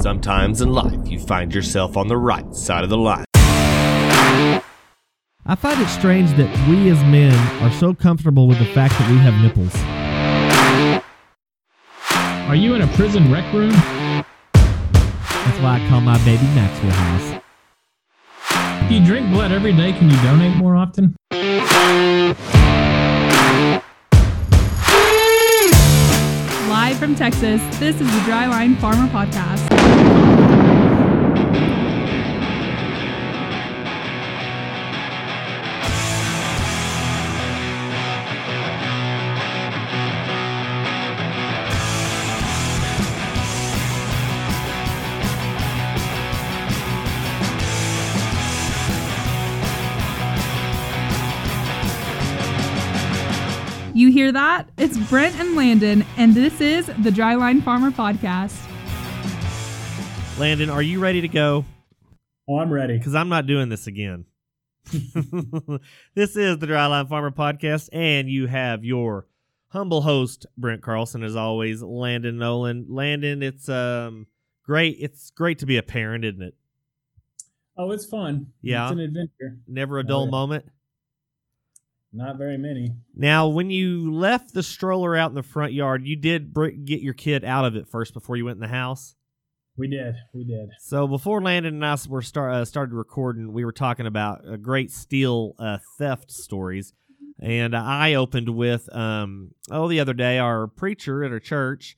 Sometimes in life, you find yourself on the right side of the line. I find it strange that we as men are so comfortable with the fact that we have nipples. Are you in a prison rec room? That's why I call my baby Maxwell House. Do you drink blood every day? Can you donate more often? Live from Texas, this is the Dryline Farmer Podcast. Hear that? It's Brent and Landon, and this is the Dryline Farmer Podcast. Landon, are you ready to go? Oh, I'm ready. Because I'm not doing this again. this is the Dryline Farmer Podcast, and you have your humble host, Brent Carlson, as always, Landon Nolan. Landon, it's um great. It's great to be a parent, isn't it? Oh, it's fun. Yeah. It's an adventure. Never a Oh, dull yeah. moment. Not very many. Now, when you left the stroller out in the front yard, you did br- get your kid out of it first before you went in the house. We did. We did. So before Landon and I were start, uh, started recording, we were talking about uh, great steel uh, theft stories, and I opened with um, oh the other day our preacher at our church,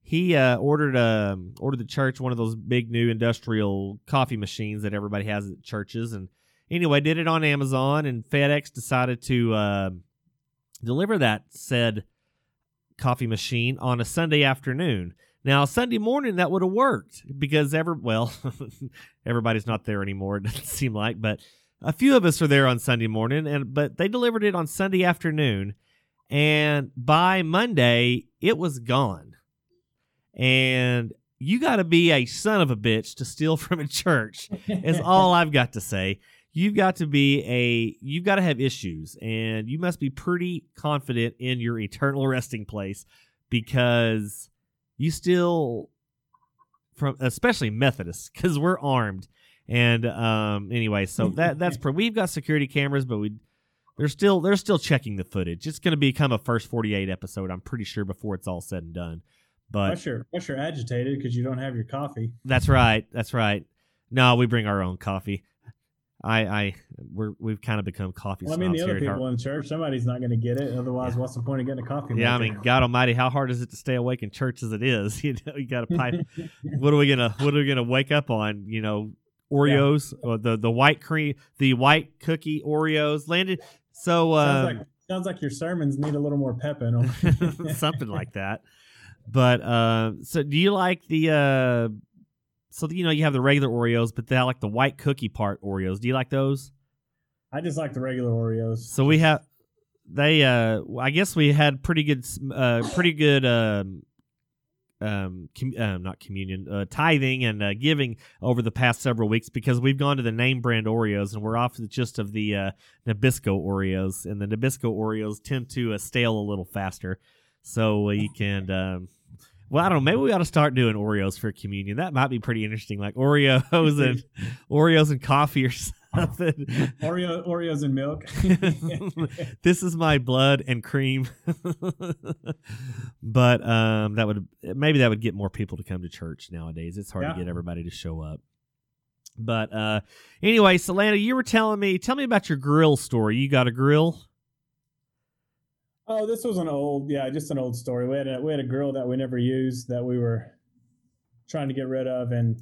he uh, ordered um ordered the church one of those big new industrial coffee machines that everybody has at churches, and anyway did it on Amazon, and FedEx decided to uh, deliver that said coffee machine on a Sunday afternoon. Now Sunday morning that would have worked because ever well everybody's not there anymore it doesn't seem like but a few of us are there on Sunday morning and but they delivered it on Sunday afternoon and by Monday it was gone. And you got to be a son of a bitch to steal from a church is all I've got to say. You've got to be a you've got to have issues and you must be pretty confident in your eternal resting place because you still from especially Methodists because we're armed and um anyway so that that's pre- we've got security cameras but we they're still they're still checking the footage it's going to become a first 48 episode I'm pretty sure before it's all said and done but Plus you're, plus you're agitated because you don't have your coffee. that's right. That's right. No, we bring our own coffee. I, I, we're we've kind of become coffee Well, I mean, the other people in church, somebody's not going to get it. Otherwise, what's the point of getting a coffee? Yeah, I mean, God Almighty, how hard is it to stay awake in church as it is? You know, you got to pipe. what are we gonna What are we gonna wake up on? You know, Oreos or the the white cream, the white cookie Oreos landed. So uh, sounds, like, sounds like your sermons need a little more pep in them. something like that. But uh, so do you like the uh, so you know you have the regular Oreos, but they like the white cookie part Oreos. Do you like those? I just like the regular Oreos. So we have they uh I guess we had pretty good uh pretty good um um, com- uh not communion uh tithing and uh, giving over the past several weeks because we've gone to the name brand Oreos and we're off the gist of the uh Nabisco Oreos and the Nabisco Oreos tend to uh, stale a little faster so you can um well, I don't know. Maybe we ought to start doing Oreos for communion. That might be pretty interesting, like Oreos and Oreos and coffee or something. Oreo, Oreos and milk. this is my blood and cream. but um, that would maybe that would get more people to come to church nowadays. It's hard Yeah. to get everybody to show up. But uh, anyway, Solana, you were telling me, tell me about your grill story. You got a grill? Oh, this was an old, yeah, just an old story. We had a we had a grill that we never used that we were trying to get rid of, and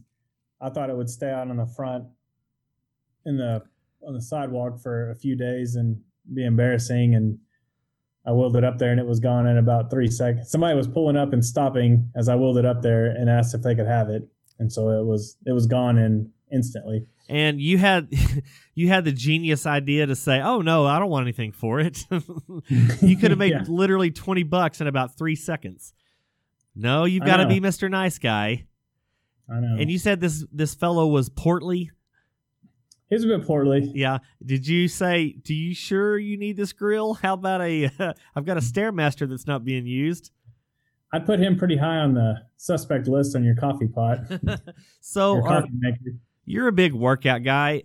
I thought it would stay out on the front in the on the sidewalk for a few days and be embarrassing. And I wheeled it up there, and it was gone in about three seconds. Somebody was pulling up and stopping as I wheeled it up there and asked if they could have it, and so it was it was gone in instantly. And you had you had the genius idea to say, "Oh no, I don't want anything for it." you could have made Yeah. literally twenty bucks in about three seconds. No, you've got to be Mister Nice Guy. I know. And you said this this fellow was portly. He's a bit portly. Yeah. Did you say? Do you sure you need this grill? How about a? I've got a stairmaster that's not being used. I'd put him pretty high on the suspect list on your coffee pot. so your are, maker. You're a big workout guy.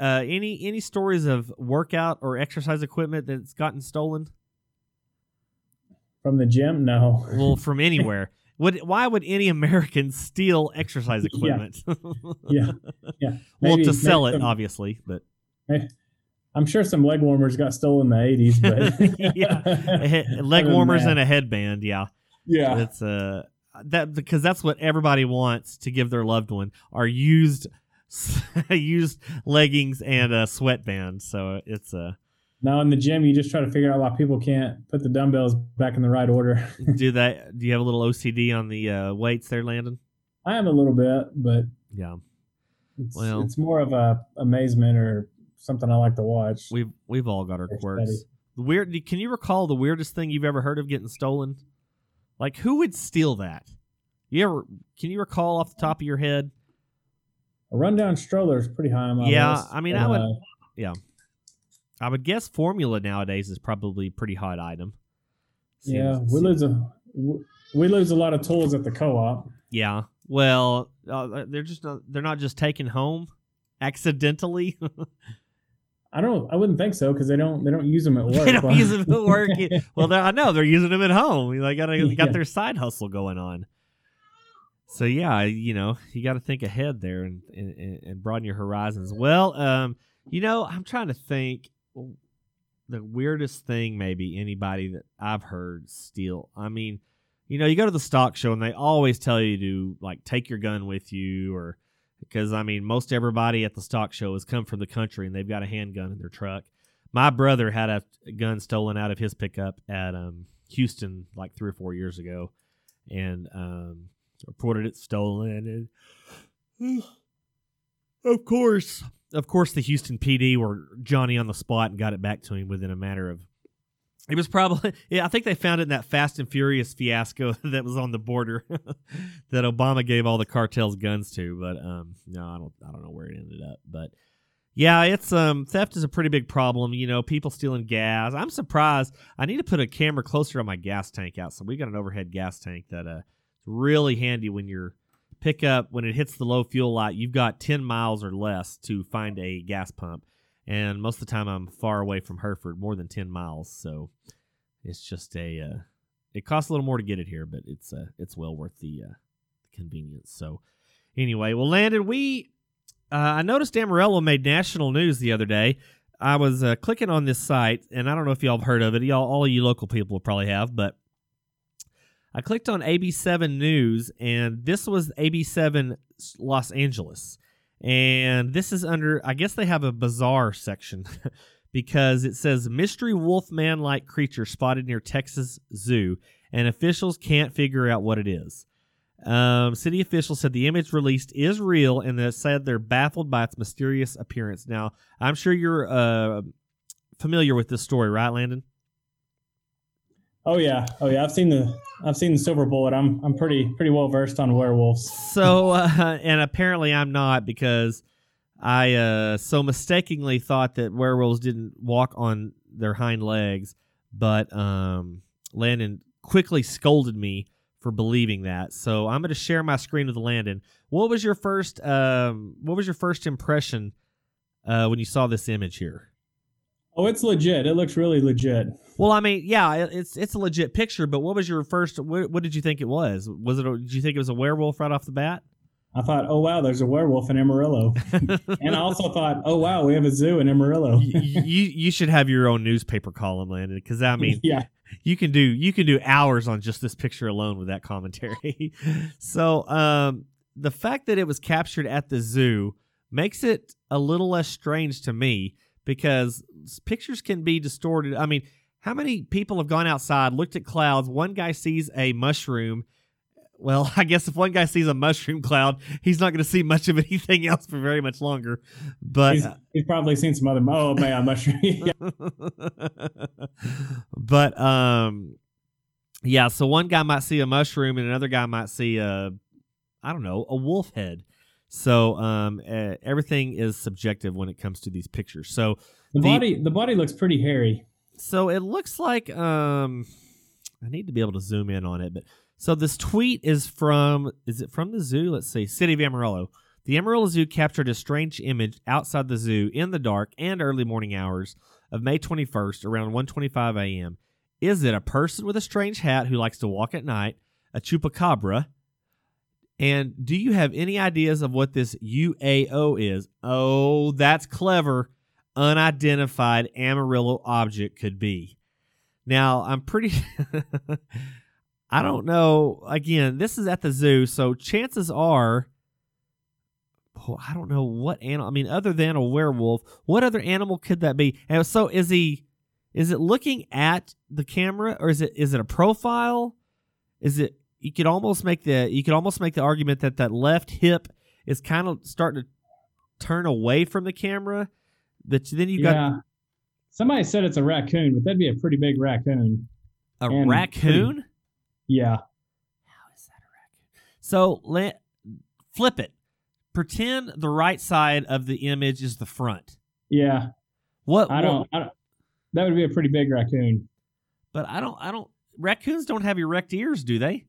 Uh, any any stories of workout or exercise equipment that's gotten stolen? From the gym? No. Well, from anywhere. Would why would any American steal exercise equipment? Yeah. Yeah. well, Maybe- to sell it, some- obviously, but I'm sure some leg warmers got stolen in the 80s, but Yeah. leg warmers and a headband. Yeah, yeah. it's uh that because that's what everybody wants to give their loved one are used used leggings and a sweatband. So it's uh Now in the gym, you just try to figure out why people can't put the dumbbells back in the right order. do that. Do you have a little OCD on the uh, weights there, Landon? I am a little bit, but Yeah, it's, Well- it's more of a amazement or something I like to watch. we've we've all got our quirks. weird. Can you recall the weirdest thing you've ever heard of getting stolen? Like who would steal that? You ever? Can you recall off the top of your head? a rundown stroller is pretty high on my Yeah, list. I mean, I would- uh, I would guess formula nowadays is probably a pretty hot item. yeah, Seems- we lose a we lose a lot of tools at the co-op. Yeah. Well, uh, they're just not, they're not just taken home accidentally. I don't. I wouldn't think so because they don't. They don't use them at work. they don't Well, use them at work. well, I know they're using them at home. They got got Yeah. their side hustle going on. So yeah, you know, you got to think ahead there and, and and broaden your horizons. Well, um, you know, I'm trying to think the weirdest thing maybe anybody that I've heard steal. I mean, you know, you go to the stock show and they always tell you to like take your gun with you or because I mean, most everybody at the stock show has come from the country and they've got a handgun in their truck. My brother had a gun stolen out of his pickup at um, Houston like three or four years ago, and um, reported it stolen. And of course, of course, the Houston PD were Johnny on the spot and got it back to him within a matter of. It was probably yeah. I think they found it in that Fast and Furious fiasco that was on the border that Obama gave all the cartels guns to. But um, no, I don't. I don't know where it ended up. But yeah, it's um theft is a pretty big problem. You know, people stealing gas. I'm surprised. I need to put a camera closer on my gas tank out. So we got an overhead gas tank that uh really handy when you're pickup when it hits the low fuel light. You've got 10 miles or less to find a gas pump, and most of the time I'm far away from Hereford, more than 10 miles. So it's just a uh, it costs a little more to get it here, but it's uh, it's well worth the uh, convenience. So anyway, well, Landon, we uh, I noticed Amarillo made national news the other day. I was uh, clicking on this site, and I don't know if y'all have heard of it. Y'all, all you local people probably have, but I clicked on ABC7 News, and this was ABC7 Los Angeles. And this is under, I guess they have a bizarre section because it says mystery wolfman like creature spotted near Texas Zoo, and officials can't figure out what it is. Um, city officials said the image released is real and they said they're baffled by its mysterious appearance. Now, I'm sure you're uh, familiar with this story, right, Landon? Oh yeah, oh yeah. I've seen the I've seen the silver bullet. I'm I'm pretty pretty well versed on werewolves. so uh, and apparently I'm not because I uh, so mistakenly thought that werewolves didn't walk on their hind legs, but um, Landon quickly scolded me for believing that. So I'm going to share my screen with Landon. What was your first um, What was your first impression uh, when you saw this image here? Oh, it's legit. It looks really legit. Well, I mean, yeah, it's it's a legit picture, but what was your first? What, what did you think it was? Was it? A, did you think it was a werewolf right off the bat? I thought, oh wow, there's a werewolf in Amarillo, and I also thought, oh wow, we have a zoo in Amarillo. you, you you should have your own newspaper column, Landon, because I mean, yeah, you can do you can do hours on just this picture alone with that commentary. so, um, the fact that it was captured at the zoo makes it a little less strange to me because pictures can be distorted. I mean, how many people have gone outside, looked at clouds? One guy sees a mushroom. Well, I guess if one guy sees a mushroom cloud, he's not going to see much of anything else for very much longer. But he's, he's probably seen some other. Oh man, mushroom. yeah. but um yeah so one guy might see a mushroom and another guy might see a i don't know a wolf head so um uh, everything is subjective when it comes to these pictures so The The- body, the body looks pretty hairy. So it looks like um I need to be able to zoom in on it. But so this tweet is from is it from the zoo? Let's see, City of Amarillo. The Amarillo Zoo captured a strange image outside the zoo in the dark and early morning hours of May 21st around 1:25 a.m. Is it a person with a strange hat who likes to walk at night, a chupacabra? And do you have any ideas of what this UAO is? Oh, that's clever. Unidentified Amarillo object could be. Now, I'm pretty. I don't know. Again, this is at the zoo, so chances are. Oh, I don't know what animal. I mean, other than a werewolf, what other animal could that be? And so, is he? Is it looking at the camera, or is it? Is it a profile? Is it? You could almost make the. You could almost make the argument that that left hip is kind of starting to turn away from the camera. That then you got yeah. Somebody said it's a raccoon, but that'd be a pretty big raccoon. a and raccoon. Yeah. How is that a raccoon? So let flip it. Pretend the right side of the image is the front. Yeah. What I don't, I don't. That would be a pretty big raccoon. but I don't. I don't. Raccoons don't have erect ears, do they?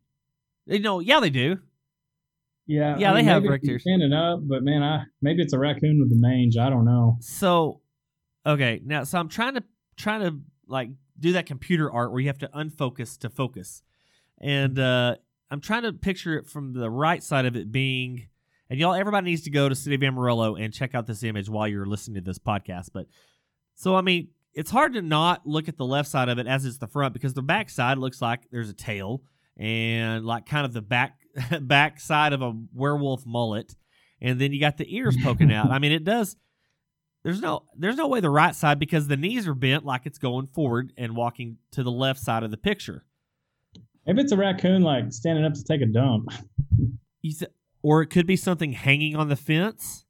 They no. Yeah, they do. Yeah. Yeah, I they have raccoons. Standing up, but man, I maybe it's a raccoon with the mange. I don't know. So, okay. Now, so I'm trying to trying to like do that computer art where you have to unfocus to focus, and uh, I'm trying to picture it from the right side of it being. And y'all, everybody needs to go to City of Amarillo and check out this image while you're listening to this podcast. But so, I mean, it's hard to not look at the left side of it as it's the front because the back side looks like there's a tail and like kind of the back back side of a werewolf mullet, and then you got the ears poking out. I mean, it does. There's no there's no way the right side because the knees are bent like it's going forward and walking to the left side of the picture. If it's a raccoon like standing up to take a dump. You said, or it could be something hanging on the fence.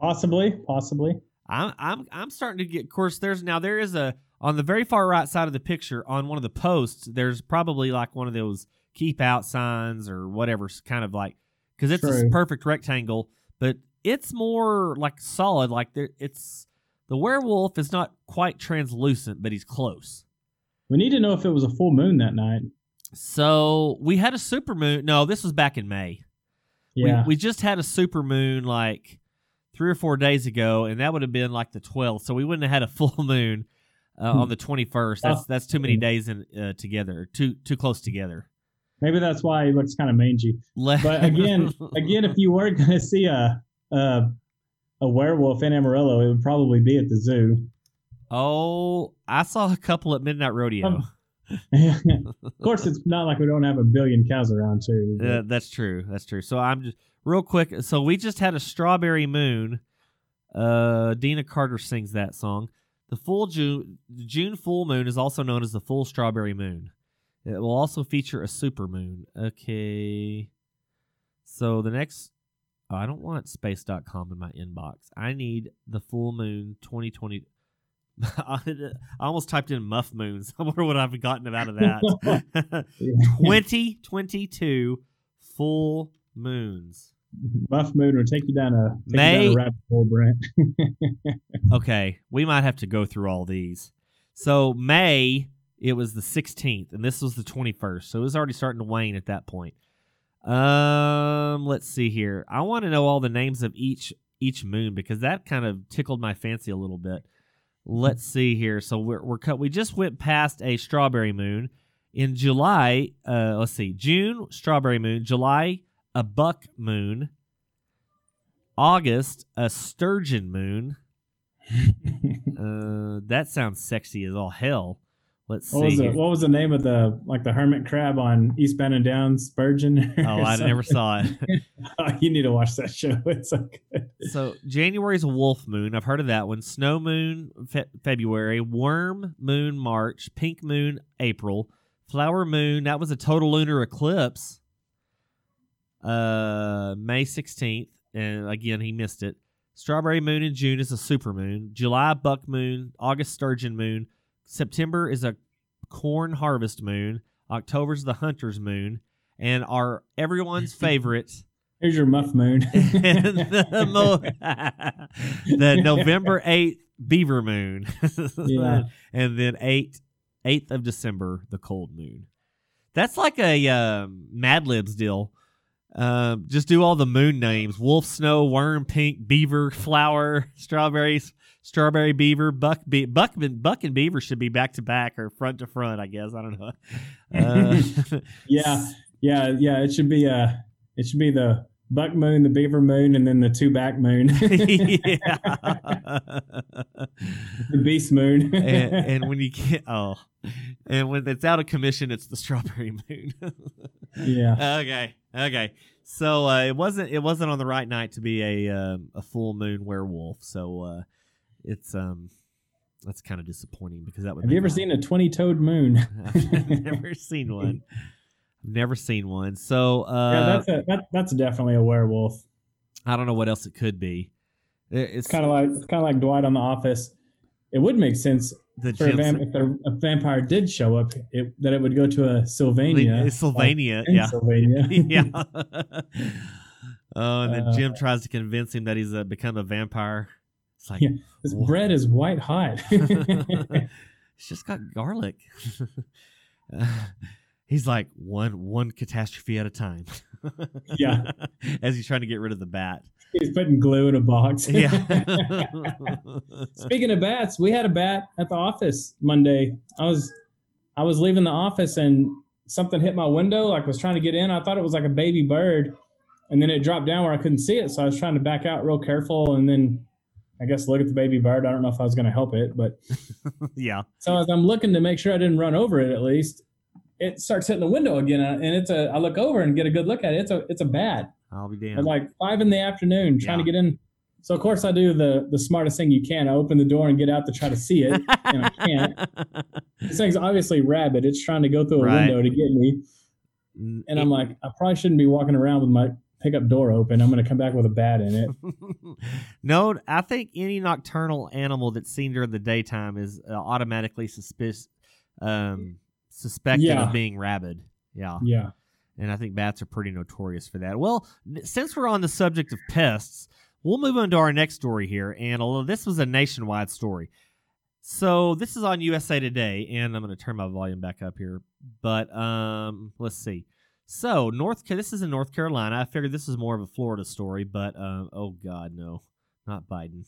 Possibly, possibly. I'm I'm I'm starting to get. Of course, there's now there is a on the very far right side of the picture on one of the posts. There's probably like one of those keep out signs or whatever, kind of like because it's a perfect rectangle, but it's more like solid. Like there, it's the werewolf is not quite translucent, but he's close. We need to know if it was a full moon that night. So we had a super moon. No, this was back in May. Yeah. We, we just had a super moon like three or four days ago, and that would have been like the 12th. So we wouldn't have had a full moon uh, Hmm. on the 21st. That's Oh. that's too many days in uh, together, too too close together. Maybe that's why he looks kind of mangy. But again, again, if you were going to see a, a a werewolf in Amarillo, it would probably be at the zoo. oh, I saw a couple at Midnight Rodeo. Um, of course, it's not like we don't have a billion cows around too. Uh, that's true. That's true. So I'm just real quick. So we just had a strawberry moon. Uh, Deana Carter sings that song. The full June the June full moon is also known as the full strawberry moon. It will also feature a super moon. Okay. So the next oh, I don't want space.com in my inbox. I need the full moon 2020 I almost typed in muff moons. I wonder what I've gotten out of that. 2022 full moons. Buff Moon will take you down a, take May- you down a rabbit hole, Brent. Okay, we might have to go through all these. So May, it was the 16th, and this was the 21st. So it was already starting to wane at that point. Um, let's see here. I want to know all the names of each each moon because that kind of tickled my fancy a little bit. Let's see here. So we're we're cut. We just went past a strawberry moon in July. Uh, let's see, June strawberry moon. July a buck moon. August a sturgeon moon. Uh, that sounds sexy as all hell. Let's What see. was, the, what was the name of the like the hermit crab on Eastbound and Down Spurgeon? Oh, I never saw it. you need to watch that show. It's so good. so January's a wolf moon. I've heard of that one. Snow moon fe- February. Worm moon March. Pink moon April. Flower moon. That was a total lunar eclipse. Uh, May sixteenth, and again he missed it. Strawberry moon in June is a super moon. July buck moon. August sturgeon moon. September is a corn harvest moon. October's the hunter's moon, and our everyone's favorite. Here's your muff moon. the, mo- the November 8th beaver moon. Yeah. and then 8 8th of December, the cold moon. That's like a um, Mad Libs deal. Um, just do all the moon names: wolf, snow, worm, pink, beaver, flower, strawberries, strawberry, beaver, buck, be- buck, buck, and beaver should be back to back or front to front. I guess I don't know. Uh, Yeah, yeah, yeah. It should be uh it should be the buck moon, the beaver moon, and then the two back moon, yeah. the beast moon. and, and when you get oh, and when it's out of commission, it's the strawberry moon. yeah, okay, okay. So uh, it wasn't it wasn't on the right night to be a um, a full moon werewolf. So uh, it's um that's kind of disappointing because that would. have you ever seen a twenty-toed moon? I've never seen one. I've never seen one. So uh, yeah, that's a that, that's definitely a werewolf. I don't know what else it could be. It- It's, kind of like it's kind of like Dwight on The Office. It would make sense the for a vamp- if a, vampire did show up, it, that it would go to a Sylvania. It's Sylvania, in yeah. Sylvania. yeah. oh, and then Uh, Jim tries to convince him that he's uh, become a vampire. It's like Yeah. this bread is white hot. it's just got garlic. Uh, he's like one one catastrophe at a time. Yeah. as he's trying to get rid of the bat. He's putting glue in a box. Yeah. Speaking of bats, we had a bat at the office Monday. I was I was leaving the office and something hit my window. Like I was trying to get in. I thought it was like a baby bird, and then it dropped down where I couldn't see it. So I was trying to back out real careful, and then I guess look at the baby bird. I don't know if I was going to help it, but yeah. so as I'm looking to make sure I didn't run over it, at least it starts hitting the window again, and it's a. I look over and get a good look at it. It's a it's a bat I'll be at damned. like five in the afternoon trying Yeah. to get in. So of course I do the the smartest thing you can. I open the door and get out to try to see it, and I can't. This thing's obviously rabid. It's trying to go through a Right. window to get me, and I'm like, I probably shouldn't be walking around with my pickup door open. I'm going to come back with a bat in it. no, I think any nocturnal animal that's seen during the daytime is uh, automatically suspicious, um, suspected Yeah. of being rabid. Yeah. Yeah. and I think bats are pretty notorious for that. Well, since we're on the subject of pests, we'll move on to our next story here. And although this was a nationwide story, so this is on USA Today, and I'm going to turn my volume back up here. But um, let's see. So North, this is in North Carolina. I figured this is more of a Florida story, but um, oh God, no, not Biden.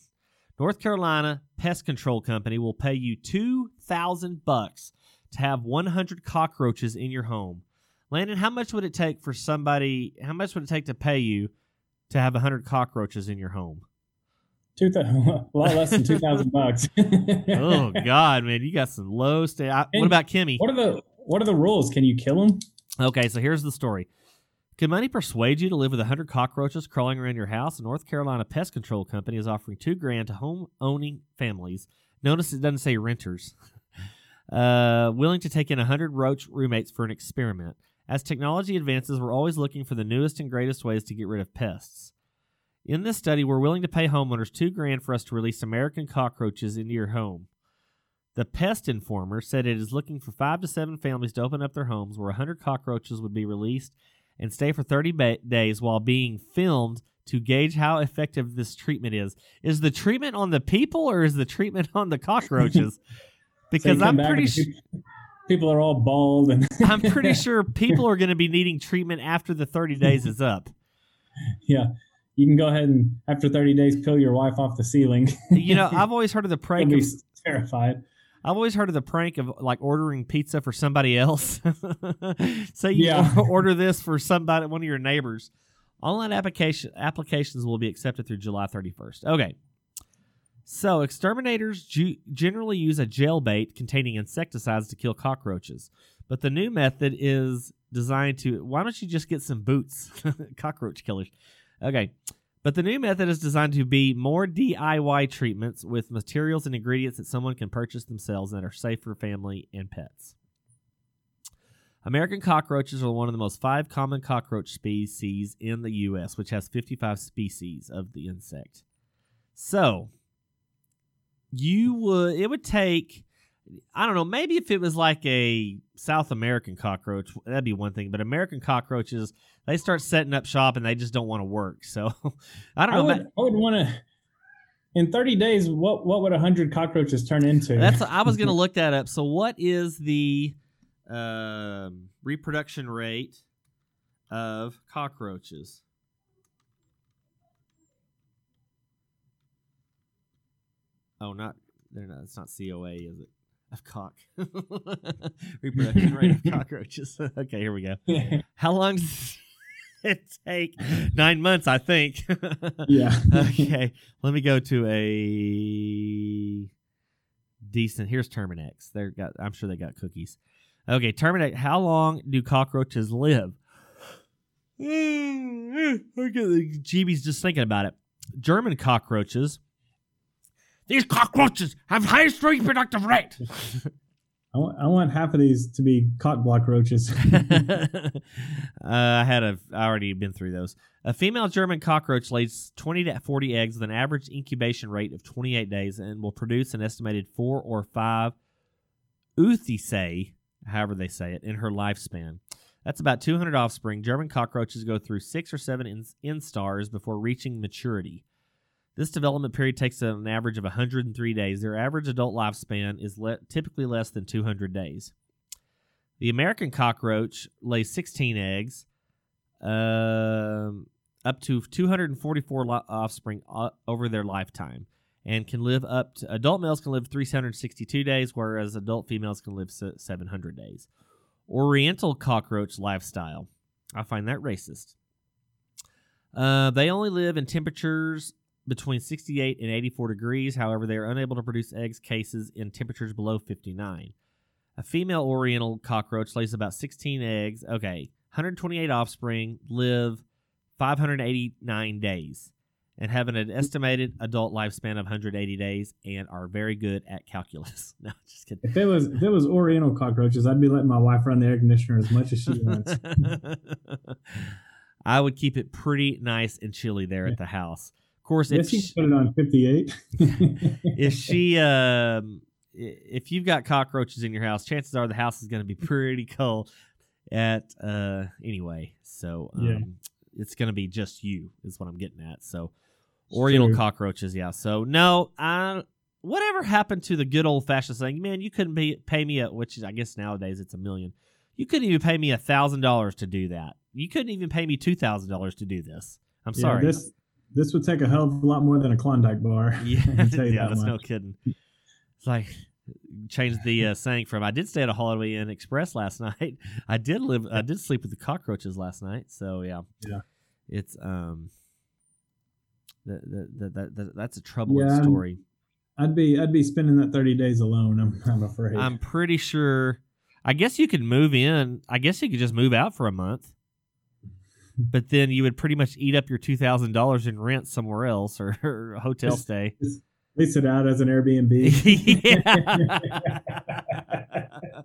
North Carolina pest control company will pay you two thousand bucks to have 100 cockroaches in your home. Landon, how much would it take for somebody? How much would it take to pay you to have 100 cockroaches in your home? Two thou- a lot less than two thousand bucks. oh God, man, you got some low stay. I, what about Kimmy? What are the What are the rules? Can you kill them? Okay, so here's the story. Can money persuade you to live with 100 cockroaches crawling around your house? A North Carolina pest control company is offering two grand to home owning families. Notice it doesn't say renters. uh, willing to take in 100 roach roommates for an experiment. As technology advances, we're always looking for the newest and greatest ways to get rid of pests. In this study, we're willing to pay homeowners two grand for us to release American cockroaches into your home. The Pest Informer said it is looking for five to seven families to open up their homes where 100 cockroaches would be released and stay for 30 ba- days while being filmed to gauge how effective this treatment is. Is the treatment on the people or is the treatment on the cockroaches? Because come I'm pretty sure. people- are all bald and I'm pretty sure people are going to be needing treatment after the 30 days is up. yeah. You can go ahead and after 30 days peel your wife off the ceiling. You know, I've always heard of the prank of terrified. I've always heard of the prank of like ordering pizza for somebody else. Say you Yeah. order this for somebody, one of your neighbors. Online application applications will be accepted through July 31st. Okay. So exterminators ju- generally use a gel bait containing insecticides to kill cockroaches, but the new method is designed to. Why don't you just get some boots, cockroach killers? Okay. But the new method is designed to be more DIY treatments with materials and ingredients that someone can purchase themselves that are safe for family and pets. American cockroaches are one of the most five common cockroach species in the U.S., which has 55 species of the insect. So, you would it would take I don't know, maybe if it was like a South American cockroach, that'd be one thing. But American cockroaches, they start setting up shop and they just don't want to work. So I don't I know. would, ma- I would want to. in 30 days, what what would 100 cockroaches turn into? That's I was gonna look that up. So what is the um, reproduction rate of cockroaches? Oh, not they're not. It's not COA, is it? Of cock reproduction rate of cockroaches. okay, here we go. How long does take? Nine months, I think. yeah. okay, let me go to a decent. Here's Terminix. They got. I'm sure they got cookies. Okay, Terminate. How long do cockroaches live? I get the GB's just thinking about it. German cockroaches. These cockroaches have highest reproductive rate. I want, I want half of these to be cock block roaches. uh, I had a. I already been through those. A female German cockroach lays 20 to 40 eggs with an average incubation rate of 28 days and will produce an estimated four or five oothecae, however they say it, in her lifespan. That's about 200 offspring. German cockroaches go through six or seven in- instars before reaching maturity. This development period takes an average of 103 days. Their average adult lifespan is le- typically less than 200 days. The American cockroach lays 16 eggs, um, up to 244 lo- offspring uh, over their lifetime, and can live up to adult males can live 362 days, whereas adult females can live 700 days. Oriental cockroach lifestyle. I find that racist. Uh, they only live in temperatures between 68 and 84 degrees. However, they are unable to produce eggs cases in temperatures below 59. A female oriental cockroach lays about 16 eggs. Okay, 128 offspring, live 589 days, and have an mm. estimated adult lifespan of 180 days, and are very good at calculus. no, just kidding. if it was if it was Oriental cockroaches, I'd be letting my wife run the air conditioner as much as she wants. I would keep it pretty nice and chilly there at the house. Course, if Yes, you sh- put it on 58. if she um if you've got cockroaches in your house, chances are the house is going to be pretty cold. At uh anyway, so um, Yeah. it's going to be just you is what I'm getting at. So Oriental cockroaches, yeah. So no, I whatever happened to the good old fashioned saying, man, you couldn't pay, pay me a which is I guess nowadays it's a million. You couldn't even pay me a thousand dollars to do that. You couldn't even pay me two thousand dollars to do this. I'm Yeah, sorry. this this would take a hell of a lot more than a Klondike bar. Yeah, I can tell you yeah, that that's no much. kidding. It's like change the uh, saying from I did stay at a Holiday Inn Express last night. I did live. I did sleep with the cockroaches last night. So yeah, Yeah. It's um, that that that, that that's a troubling Yeah, story. I'd be I'd be spending that 30 days alone. I'm I'm afraid. I'm pretty sure. I guess you could move in. I guess you could just move out for a month. But then you would pretty much eat up your two thousand dollars in rent somewhere else or, or hotel Just- stay. Lease it out as an Airbnb.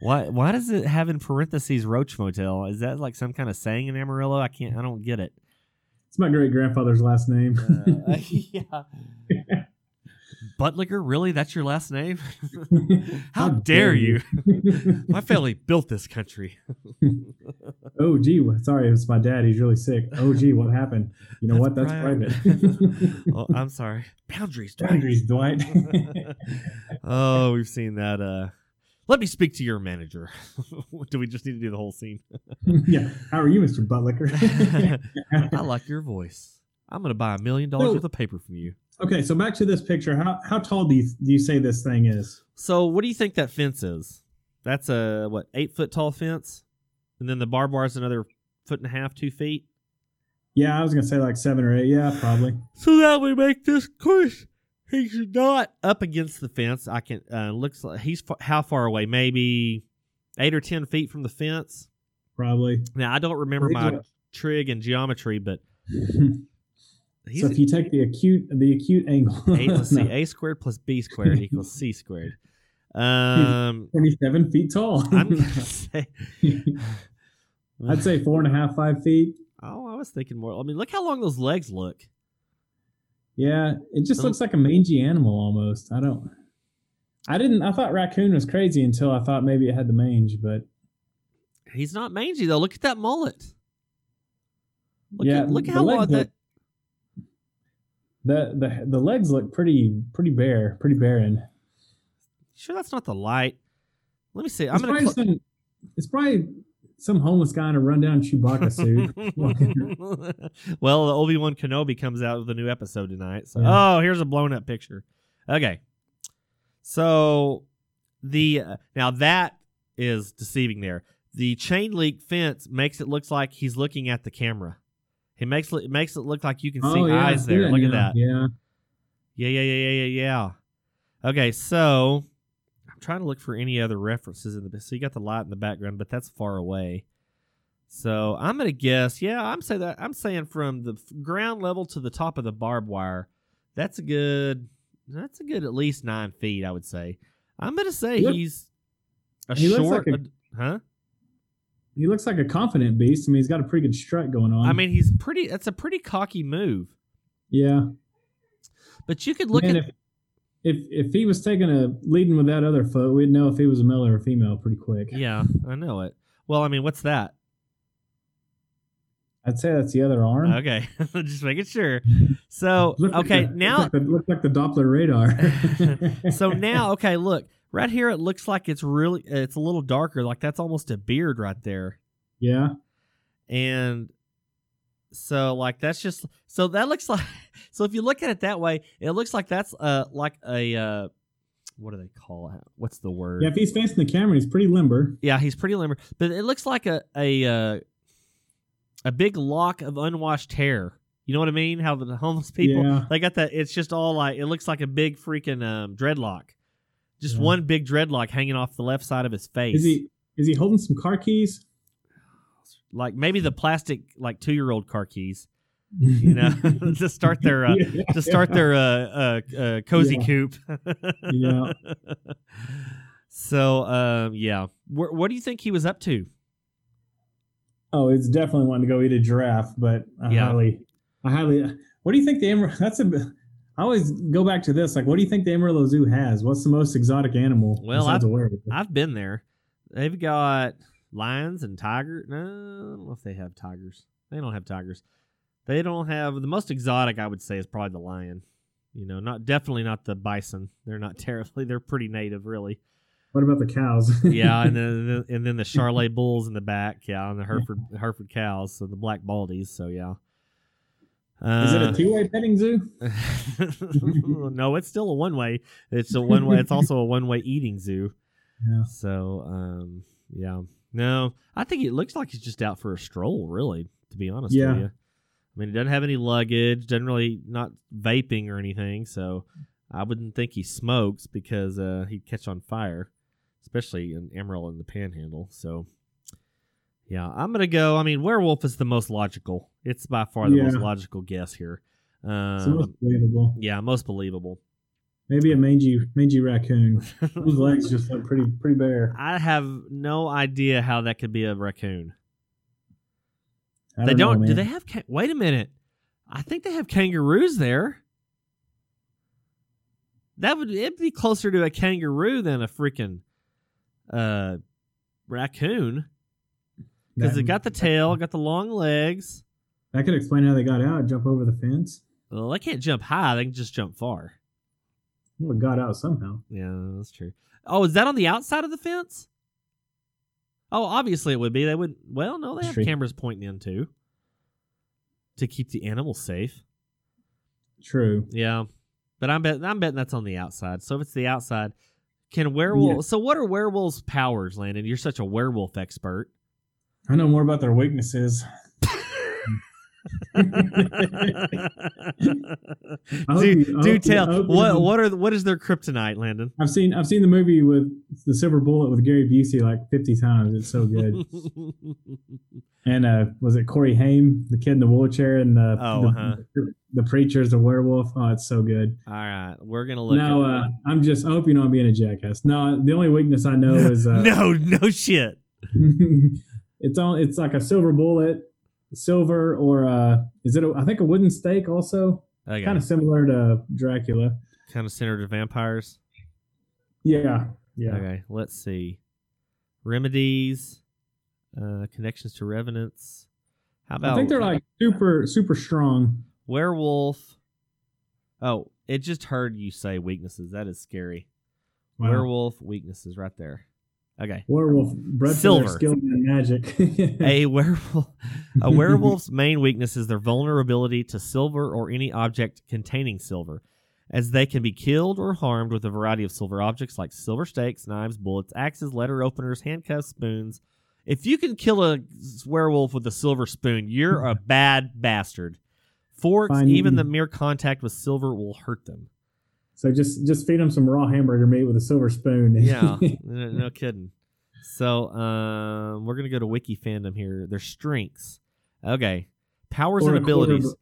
why why does it have in parentheses Roach Motel? Is that like some kind of saying in Amarillo? I can't I don't get it. it's my great grandfather's last name. Uh, yeah. Buttlicker, really? That's your last name? How, dare you? My family built this country. oh gee, sorry, it's my dad. He's really sick. Oh gee, what happened? You know what? That's private. private. oh, I'm sorry. Boundaries, Dwight. Boundaries, Dwight. oh, we've seen that. Uh, let me speak to your manager. do we just need to do the whole scene? yeah. How are you, Mr. Buttlicker? I like your voice. I'm going to buy a million dollars worth of paper from you. Okay, so back to this picture. How how tall do you do you say this thing is? So, what do you think that fence is? That's a what eight foot tall fence, and then the barbed wire is another foot and a half, two feet. Yeah, I was gonna say like seven or eight. Yeah, probably. So that would make this course. He's not up against the fence. I can uh, looks like he's how far away? Maybe eight or ten feet from the fence. Probably. Now I don't remember my trig and geometry, but he's so if you take the acute the acute angle, a, let's see, a squared plus b squared equals c squared. Um, twenty-seven feet tall. I'm gonna say. I'd say four and a half, five feet. Oh, I was thinking more. I mean, look how long those legs look. Yeah, it just looks like a mangy animal almost. I don't. I didn't. I thought raccoon was crazy until I thought maybe it had the mange, but He's not mangy though. Look at that mullet. Look Yeah, at, look how long that. The the the legs look pretty pretty bare, pretty barren. Sure, that's not the light. Let me see. I'm It's gonna. probably, cl- some, it's probably some homeless guy in a rundown Chewbacca suit. well, the Obi Wan Kenobi comes out with a new episode tonight. So, Yeah. oh, here's a blown up picture. Okay, so the uh, now that is deceiving. There, the chain link fence makes it looks like he's looking at the camera. He makes it makes it look like you can see oh, yeah, eyes there. Look at that. Yeah. Yeah, yeah, yeah, yeah, yeah, yeah. Okay, so I'm trying to look for any other references in the. So you got the light in the background, but that's far away. So I'm gonna guess. Yeah, I'm saying that. I'm saying from the ground level to the top of the barbed wire. That's a good. That's a good at least nine feet. I would say. I'm gonna say look- he's a he short. like a- ad- huh? He looks like a confident beast. I mean, he's got a pretty good strut going on. I mean, he's pretty. That's a pretty cocky move. yeah. But you could look Man, at. if, if if he was taking a leading with that other foot, we'd know if he was a male or a female pretty quick. Yeah, I know it. Well, I mean, what's that? I'd say that's the other arm. Okay, just making sure. So Looked like okay, the- now looked like, the, like the Doppler radar. so now okay, look right here. It looks like it's really it's a little darker. Like that's almost a beard right there, yeah, and so like that's just so that looks like so if you look at it that way, it looks like that's uh like a uh what do they call it? What's the word? yeah. If he's facing the camera, he's pretty limber. Yeah, he's pretty limber, but it looks like a a uh, a big lock of unwashed hair. You know what I mean? How the homeless people Yeah. they got that. It's just all like it looks like a big freaking um, dreadlock, just Yeah. one big dreadlock hanging off the left side of his face. Is he is he holding some car keys? like maybe the plastic like two year old car keys? You know, to start their uh, Yeah. to start their uh, uh, uh, cozy Yeah. coop. Yeah. So um, yeah, Wh- what do you think he was up to? Oh, it's definitely wanting to go eat a giraffe, but I Yeah. highly, I highly. What do you think the emerald? That's a. I always go back to this. Like, what do you think the Amarillo Zoo has? What's the most exotic animal? Well, I've- I've been there. They've got lions and tigers. No, I don't know if they have tigers. They don't have tigers. They don't have the most exotic. I would say is probably the lion. You know, not definitely not the bison. They're not terribly. They're pretty native, really. What about the cows? Yeah, and then and then the Charolais bulls in the back. Yeah, and the Hereford Hereford cows. So the black baldies. So yeah. Is it Uh, a two-way petting zoo? no, it's still a one way. It's a one way. It's also a one way eating zoo. Yeah. So, um, yeah, no, I think it looks like he's just out for a stroll. Really, to be honest Yeah. with you. I mean, he doesn't have any luggage. Doesn't really not vaping or anything. So, I wouldn't think he smokes because uh, he'd catch on fire, especially in Amarillo in the Panhandle. So. Yeah, I'm gonna go. I mean, werewolf is the most logical. It's by far the most logical guess here. Um, most believable. yeah, most believable. Maybe a mangy mangy raccoon. His legs just look pretty pretty bare. I have no idea how that could be a raccoon. I they don't. do they have? Wait a minute. I think they have kangaroos there. That would it'd be closer to a kangaroo than a freaking uh, raccoon because it got the tail, got the long legs. That could explain how they got out. Jump over the fence. Well, they can't jump high; they can just jump far. Well, it got out somehow. Yeah, that's true. Oh, is that on the outside of the fence? Oh, obviously it would be. They would. Well, no, they have True. cameras pointing in too to keep the animals safe. True. Yeah, but I'm betting. I'm betting that's on the outside. So if it's the outside, can werewolf? Yeah. So what are werewolves' powers, Landon? You're such a werewolf expert. I know more about their weaknesses. do you- do tell you what what are the- what is their kryptonite, Landon? I've seen I've seen the movie with the Silver Bullet with Gary Busey like fifty times. It's so good. and uh, was it Corey Haim, the kid in the wheelchair, and the Oh, the, uh-huh. the preacher's a werewolf? Oh, it's so good. All right, we're gonna look. no, uh, I'm just. I hope you know I'm being a jackass. No, the only weakness I know is uh, no, no shit. it's on. It's like a silver bullet, silver or uh, is it? A, I think a wooden stake also, Okay. kind of similar to Dracula. kind of centered to vampires. Yeah, yeah. Okay, let's see. Remedies, uh, connections to revenants. How about I think they're like super super strong. werewolf? Oh, it just heard you say weaknesses. That is scary. Wow. Werewolf weaknesses right there. Okay. Werewolf bred Silver. for skill in magic. A werewolf a werewolf's main weakness is their vulnerability to silver or any object containing silver, as they can be killed or harmed with a variety of silver objects like silver stakes, knives, bullets, axes, letter openers, handcuffs, spoons. If you can kill a werewolf with a silver spoon, you're a bad bastard. Forks, Fine. even the mere contact with silver will hurt them. So just just feed them some raw hamburger meat with a silver spoon. Yeah, no, no kidding. So um, we're gonna go to Wiki fandom here. Their strengths. Okay, powers and a quarter abilities.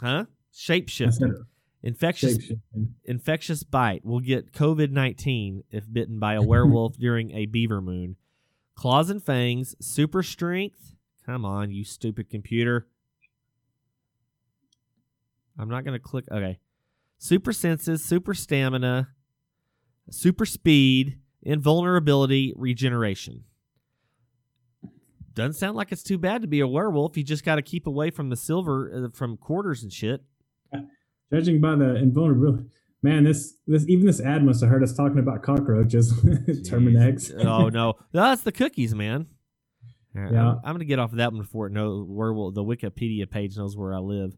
Huh? Shape shifting. Infectious Shape-shifting. infectious bite will get COVID nineteen if bitten by a werewolf during a beaver moon. Claws and fangs. Super strength. Come on, you stupid computer. I'm not gonna click. Okay. Super senses. Super stamina. Super speed. Invulnerability. Regeneration. Doesn't sound like it's too bad to be a werewolf. You just got to keep away from the silver, uh, from quarters and shit. Judging by the invulnerability, man, this this even this ad must have heard us talking about cockroaches. Terminix. oh no, that's the cookies, man. Right, Yeah. I'm, I'm gonna get off of that one before it know where will the Wikipedia page knows where I live.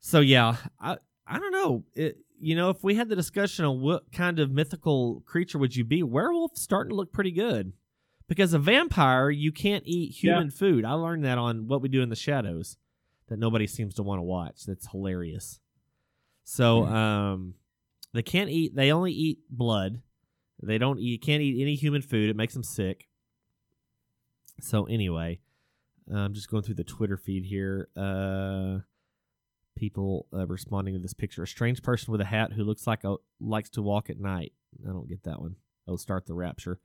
So yeah, I I don't know. It, you know, if we had the discussion on what kind of mythical creature would you be, werewolf's starting to look pretty good. Because a vampire, you can't eat human food. I learned that on What We Do in the Shadows, that nobody seems to want to watch. That's hilarious. So, um, they can't eat. They only eat blood. They don't eat. Can't eat any human food. It makes them sick. So anyway, I'm just going through the Twitter feed here. Uh, people uh, responding to this picture. A strange person with a hat who looks like a likes to walk at night. I don't get that one. Oh, start the rapture.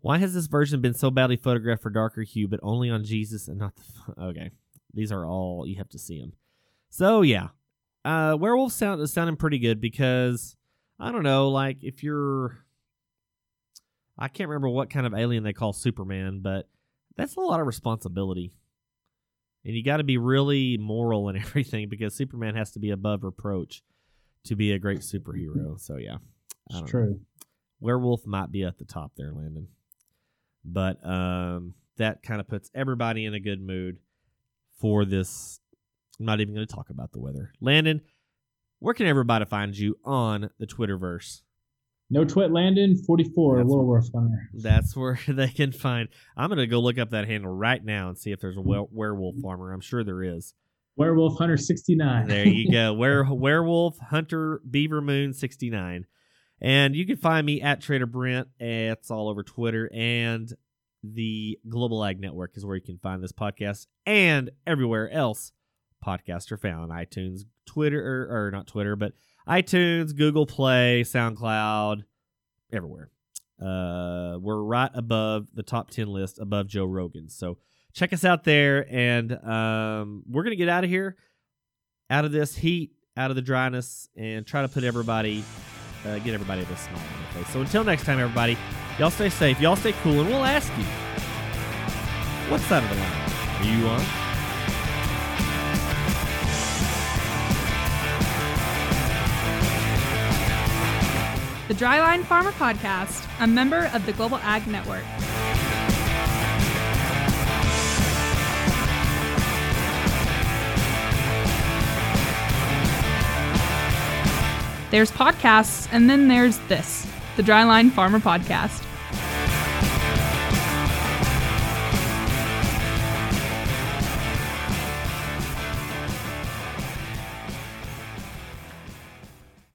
Why has this version been so badly photographed for darker hue, but only on Jesus and not the? Okay, these are all you have to see them. So yeah, uh, werewolf sound is sounding pretty good because I don't know, like if you're, I can't remember what kind of alien they call Superman, but that's a lot of responsibility, and you got to be really moral and everything because Superman has to be above reproach to be a great superhero. So yeah, I don't It's know. true. Werewolf might be at the top there, Landon. But um, that kind of puts everybody in a good mood for this. I'm not even going to talk about the weather. Landon, where can everybody find you on the Twitterverse? No twit Landon, 44, That's- Werewolf Hunter. That's where they can find. I'm going to go look up that handle right now and see if there's a werewolf farmer. I'm sure there is. Werewolf Hunter 69. There you go. Were, werewolf Hunter Beaver Moon 69. And you can find me at Trader Brent. It's all over Twitter. And the Global Ag Network is where you can find this podcast and everywhere else podcasts are found iTunes, Twitter, or, or not Twitter, but iTunes, Google Play, SoundCloud, everywhere. Uh, we're right above the top 10 list, above Joe Rogan. So check us out there. And um, we're going to get out of here out of this heat, out of the dryness, and try to put everybody, uh, get everybody to smile on their face. So until next time, everybody, y'all stay safe, y'all stay cool, and we'll ask you, what side of the line are you on? The Dryline Farmer Podcast, a member of the Global Ag Network. There's podcasts, and then there's this, the Dryline Farmer Podcast.